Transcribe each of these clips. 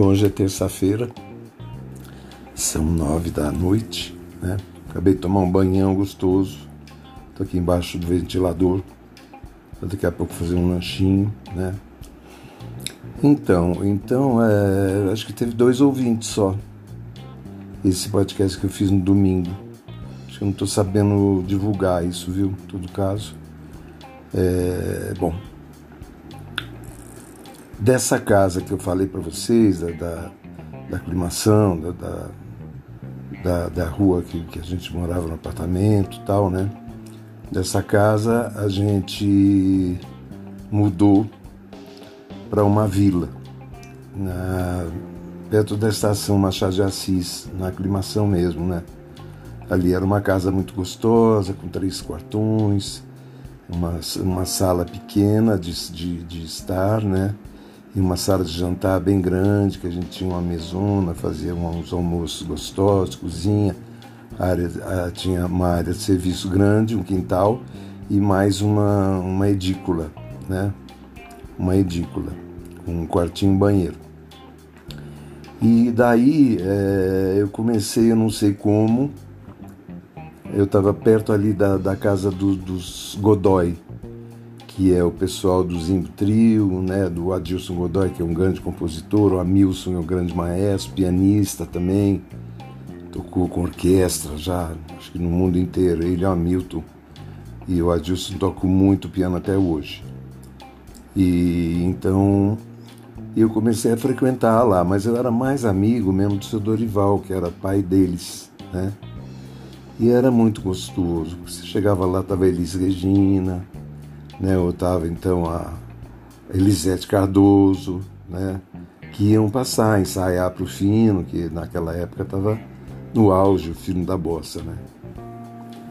Bom, hoje é terça-feira, são nove da noite, né? Acabei de tomar um banhão gostoso, tô aqui embaixo do ventilador, vou daqui a pouco fazer um lanchinho, né? Então, então, é, acho que teve dois ouvintes só, esse podcast que eu fiz no domingo. Acho que eu não tô sabendo divulgar isso, viu? Em todo caso. É, bom, dessa casa que eu falei para vocês, da, da, da aclimação, da, da, da, da rua que, que a gente morava no apartamento e tal, né? Dessa casa a gente mudou para uma vila, na, perto da estação Machado de Assis, na aclimação mesmo, né? Ali era uma casa muito gostosa, com três quartões, uma, uma sala pequena de, de, de estar, né? E uma sala de jantar bem grande, que a gente tinha uma mesona, fazia uns almoços gostosos, cozinha, área, tinha uma área de serviço grande, um quintal e mais uma, uma edícula, né? Uma edícula, um quartinho banheiro. E daí é, eu comecei, eu não sei como, eu estava perto ali da, da casa do, dos Godoy, que é o pessoal do Zimbo Trio, né, do Adilson Godoy, que é um grande compositor, o Amilson é um grande maestro, pianista também, tocou com orquestra já, acho que no mundo inteiro, ele é o Hamilton, e o Adilson toca muito piano até hoje. E então eu comecei a frequentar lá, mas eu era mais amigo mesmo do seu Dorival, que era pai deles, né? E era muito gostoso. Você chegava lá, tava Elis Regina, né? Eu estava então a Elisete Cardoso, né? Que iam passar, ensaiar para o Fino, que naquela época estava no auge o Fino da Bossa, né?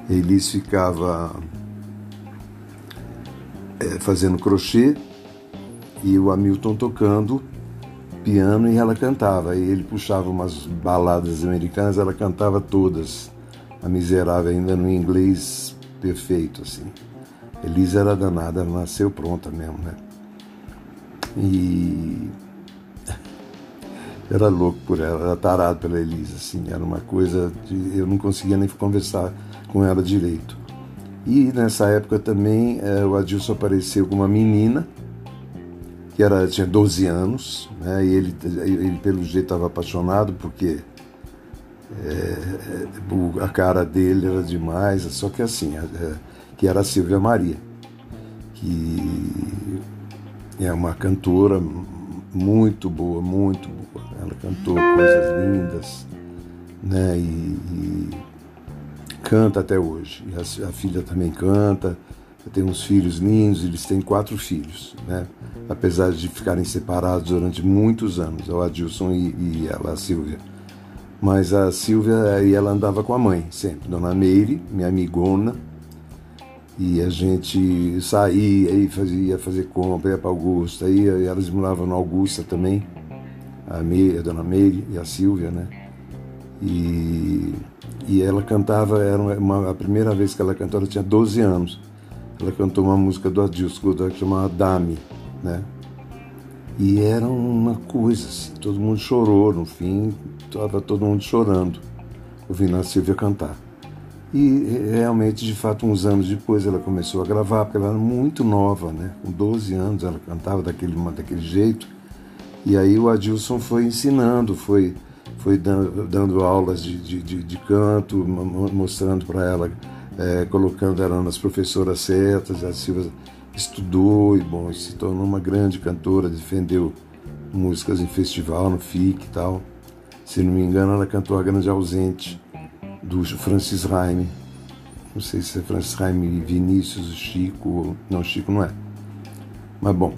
Elis ficava é, fazendo crochê e o Hamilton tocando piano e ela cantava. E ele puxava umas baladas americanas, ela cantava todas. A miserável ainda no inglês perfeito, assim. Elisa era danada, ela nasceu pronta mesmo, né? E era louco por ela, era tarado pela Elisa, assim, era uma coisa de, eu não conseguia nem conversar com ela direito. E nessa época também é, o Adilson apareceu com uma menina que era, tinha 12 anos, né? E ele, ele pelo jeito estava apaixonado porque é, a cara dele era demais, só que assim, é, que era a Silvia Maria, que é uma cantora muito boa, muito boa. Ela cantou coisas lindas, né? E, e canta até hoje. E a, a, filha também canta. Tem uns filhos lindos, eles têm quatro filhos, né? Apesar de ficarem separados durante muitos anos, o Adilson e, e ela, a Silvia. Mas a Silvia, aí ela andava com a mãe sempre, Dona Meire, minha amigona, e a gente saía e fazia fazer compra, ia para Augusta, ia, e elas moravam no Augusta também, a, Meire, a dona Meire e a Silvia, né? E, e ela cantava, era uma, a primeira vez que ela cantou, ela tinha 12 anos. Ela cantou uma música do Adilson Godoy que chamava Dame, né? E era uma coisa assim, todo mundo chorou, no fim, estava todo mundo chorando, ouvindo a Silvia cantar. E realmente, de fato, uns anos depois ela começou a gravar, porque ela era muito nova, né? Com 12 anos ela cantava daquele, daquele jeito. E aí o Adilson foi ensinando, foi, foi dando, dando aulas de, de, de, de canto, mostrando para ela, é, colocando ela nas professoras certas. A Silvia estudou e, bom, se tornou uma grande cantora, defendeu músicas em festival, no FIC e tal. Se não me engano, ela cantou A Grande Ausente do Francis Raime. Não sei se é Francis Raime Vinícius, Chico. Não, Chico não é. Mas bom.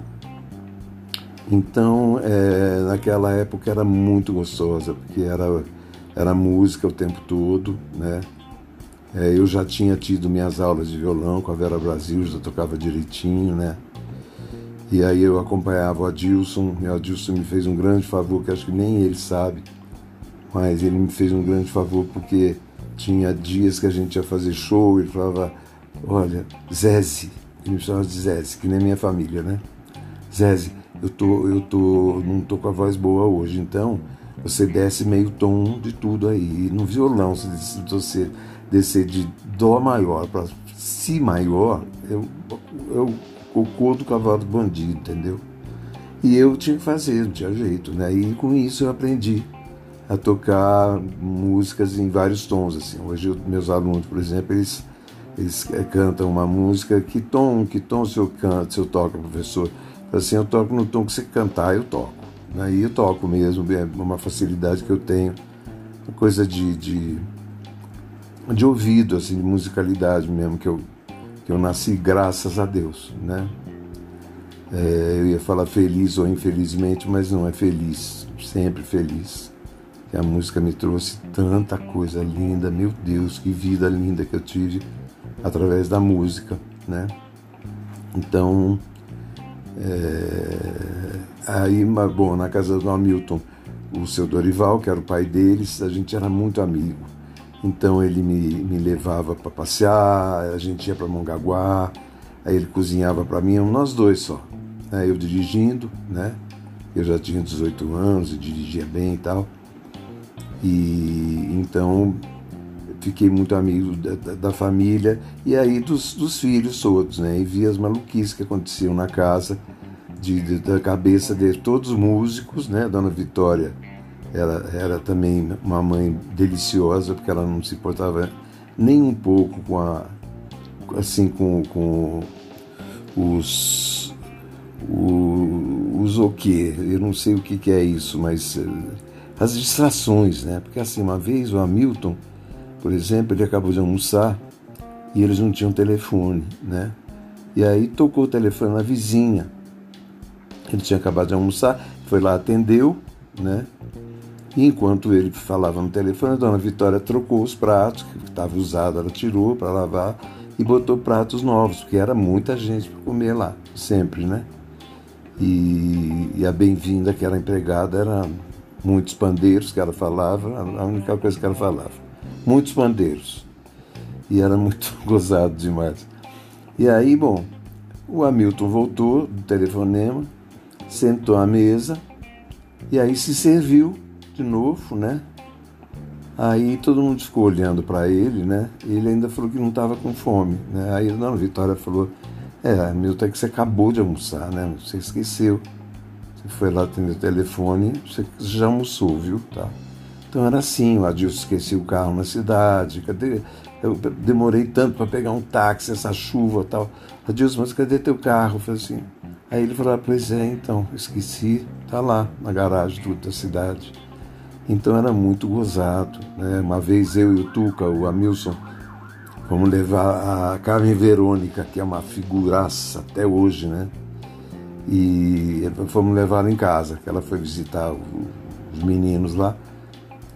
Então, é, naquela época era muito gostosa, porque era, era música o tempo todo, né? É, eu já tinha tido minhas aulas de violão com a Vera Brasil, já tocava direitinho, né? E aí eu acompanhava o Adilson, e o Adilson me fez um grande favor, que acho que nem ele sabe, mas ele me fez um grande favor porque tinha dias que a gente ia fazer show, ele falava, olha, Zeze, ele me chamava de Zeze, que nem minha família, né? Zeze, eu tô, eu tô, não tô com a voz boa hoje, então você desce meio tom de tudo aí. no violão, se você descer de Dó maior para Si maior, eu, eu cocô do cavalo do bandido, entendeu? E eu tinha que fazer, não tinha jeito, né? E com isso eu aprendi a tocar músicas em vários tons, assim. Hoje meus alunos, por exemplo, eles, eles cantam uma música, que tom, que tom se eu canto, se eu toco, professor? Assim, eu toco no tom que você cantar, eu toco. Aí eu toco mesmo, é uma facilidade que eu tenho, uma coisa de, de, de ouvido, assim, de musicalidade mesmo, que eu, que eu nasci graças a Deus, né? É, eu ia falar feliz ou infelizmente, mas não é feliz, sempre feliz. Que a música me trouxe tanta coisa linda, meu Deus, que vida linda que eu tive através da música, né? Então, é, aí, bom, na casa do Hamilton, o seu Dorival, que era o pai deles, a gente era muito amigo. Então ele me, me levava para passear, a gente ia para Mongaguá, aí ele cozinhava para mim, nós dois só né, eu dirigindo, né? Eu já tinha 18 anos e dirigia bem e tal. E então fiquei muito amigo da, da, da família e aí dos, dos, filhos todos, né? E vi as maluquices que aconteciam na casa, de, de, da cabeça de todos os músicos, né? Dona Vitória era, era também uma mãe deliciosa, porque ela não se importava nem um pouco com a assim com, com os o, usou o quê? Eu não sei o que, que é isso, mas uh, as distrações, né? Porque assim, uma vez o Hamilton, por exemplo, ele acabou de almoçar e eles não tinham telefone, né? E aí tocou o telefone na vizinha. Ele tinha acabado de almoçar, foi lá, atendeu, né? E enquanto ele falava no telefone, a dona Vitória trocou os pratos, que estava usado, ela tirou para lavar e botou pratos novos, porque era muita gente para comer lá, sempre, né? E, e a bem-vinda, que era empregada, era muitos pandeiros que ela falava, a única coisa que ela falava. Muitos pandeiros. E era muito gozado demais. E aí, bom, o Hamilton voltou do telefonema, sentou à mesa e aí se serviu de novo, né? Aí todo mundo ficou olhando para ele, né? Ele ainda falou que não estava com fome, né? Aí a dona Vitória falou: é, Milton, é que você acabou de almoçar, né? Você esqueceu. Foi lá atender o telefone, você já almoçou, viu? Tá. Então era assim, o Adilson esquecia o carro na cidade, cadê? Eu demorei tanto para pegar um táxi, essa chuva tal. Adilson, mas cadê teu carro? Eu falei assim. Aí ele falou, ah, pois é, então, esqueci, tá lá, na garagem da cidade. Então era muito gozado. Né? Uma vez eu e o Tuca, o Amilson, Vamos levar a Carmen Verônica, que é uma figuraça até hoje, né? E fomos levar em casa, que ela foi visitar os meninos lá.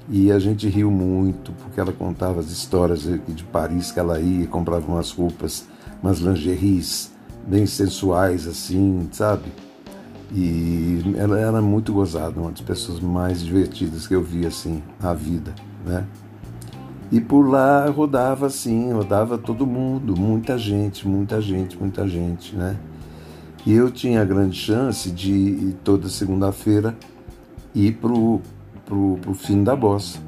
E a gente riu muito, porque ela contava as histórias de Paris que ela ia, comprava umas roupas, umas lingeries bem sensuais, assim, sabe? E ela era muito gozada, uma das pessoas mais divertidas que eu vi, assim, na vida, né? E por lá rodava assim, rodava todo mundo, muita gente, muita gente, muita gente, né? E eu tinha a grande chance de toda segunda-feira ir pro, pro, pro fim da bossa.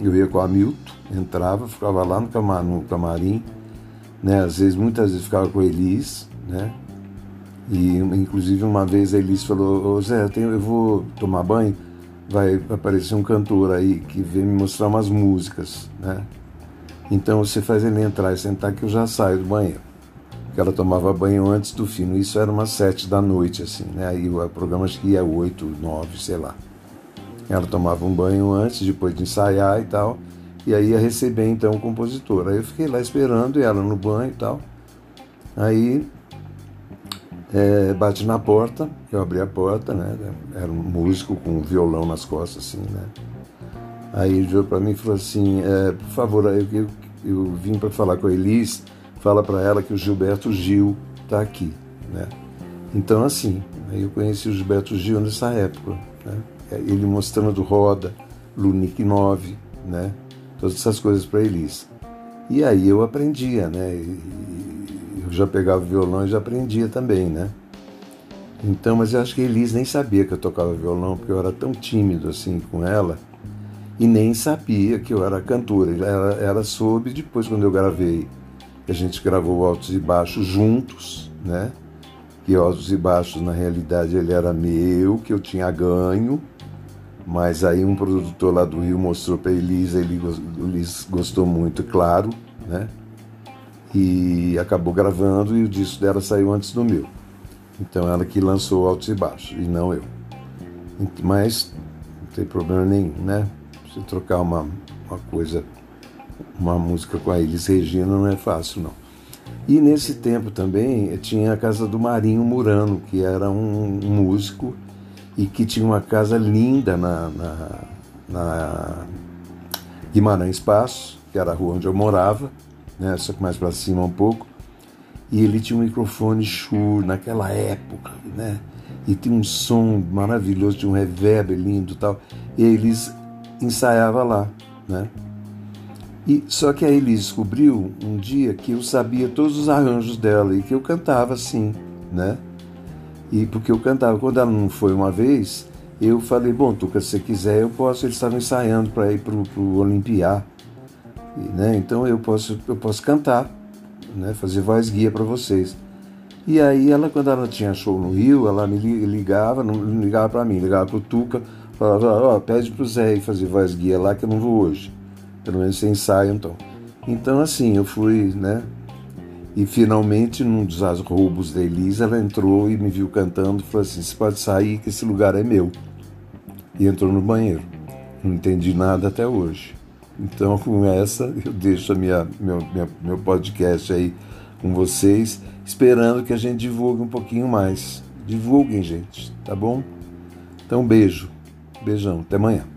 Eu ia com a Milton, entrava, ficava lá no, camar, no camarim, né? Às vezes, muitas vezes ficava com a Elis, né? E inclusive uma vez a Elis falou, ô Zé, eu, tenho, eu vou tomar banho vai aparecer um cantor aí que vem me mostrar umas músicas, né? Então você faz ele entrar e sentar que eu já saio do banheiro. Porque ela tomava banho antes do fim. Isso era umas sete da noite, assim, né? Aí o programa acho que ia oito, nove, sei lá. Ela tomava um banho antes, depois de ensaiar e tal. E aí ia receber então o compositor. Aí eu fiquei lá esperando e ela no banho e tal. Aí é, bate na porta, eu abri a porta, né? Era um músico com um violão nas costas, assim, né? Aí ele virou para mim e falou assim: é, por favor, eu, eu, eu vim para falar com a Elis, fala para ela que o Gilberto Gil está aqui, né? Então, assim, aí eu conheci o Gilberto Gil nessa época, né? Ele mostrando roda, Lunique 9, né? Todas essas coisas para Elis. E aí eu aprendia, né? Eu já pegava violão e já aprendia também, né? Então, mas eu acho que Elis nem sabia que eu tocava violão, porque eu era tão tímido assim com ela, e nem sabia que eu era cantora. Ela, ela soube depois, quando eu gravei, a gente gravou Altos e Baixos juntos, né? Que Altos e Baixos, na realidade, ele era meu, que eu tinha ganho, mas aí um produtor lá do Rio mostrou para Elisa, ele gostou muito, claro, né? E acabou gravando e o disco dela saiu antes do meu. Então ela que lançou Altos e Baixos e não eu. Mas não tem problema nenhum, né? Você trocar uma, uma coisa, uma música com a Elis Regina não é fácil, não. E nesse tempo também tinha a casa do Marinho Murano, que era um, músico e que tinha uma casa linda na, na, na Guimarães que era a rua onde eu morava, né? só que mais para cima um pouco. E ele tinha um microfone Shure naquela época, né? E tinha um som maravilhoso, tinha um reverb lindo e tal. E eles ensaiava lá, né? E só que aí ele descobriu um dia que eu sabia todos os arranjos dela e que eu cantava assim, né? E porque eu cantava, quando ela não foi uma vez, eu falei, bom, Tuca, se você quiser, eu posso. Eles estavam ensaiando para ir pro, pro Olimpiar, né? Então eu posso, eu posso cantar né, fazer voz guia para vocês. E aí ela, quando ela tinha show no Rio, ela me ligava, não ligava para mim, ligava para o Tuca, falava, ó, oh, pede pro Zé ir fazer voz guia lá que eu não vou hoje. Pelo menos você ensaia então. Então assim, eu fui, né? E finalmente, num dos roubos da Elisa, ela entrou e me viu cantando e falou assim, você pode sair que esse lugar é meu. E entrou no banheiro. Não entendi nada até hoje. Então, com essa, eu deixo minha, meu, minha, meu podcast aí com vocês, esperando que a gente divulgue um pouquinho mais. Divulguem, gente, tá bom? Então, beijo. Beijão. Até amanhã.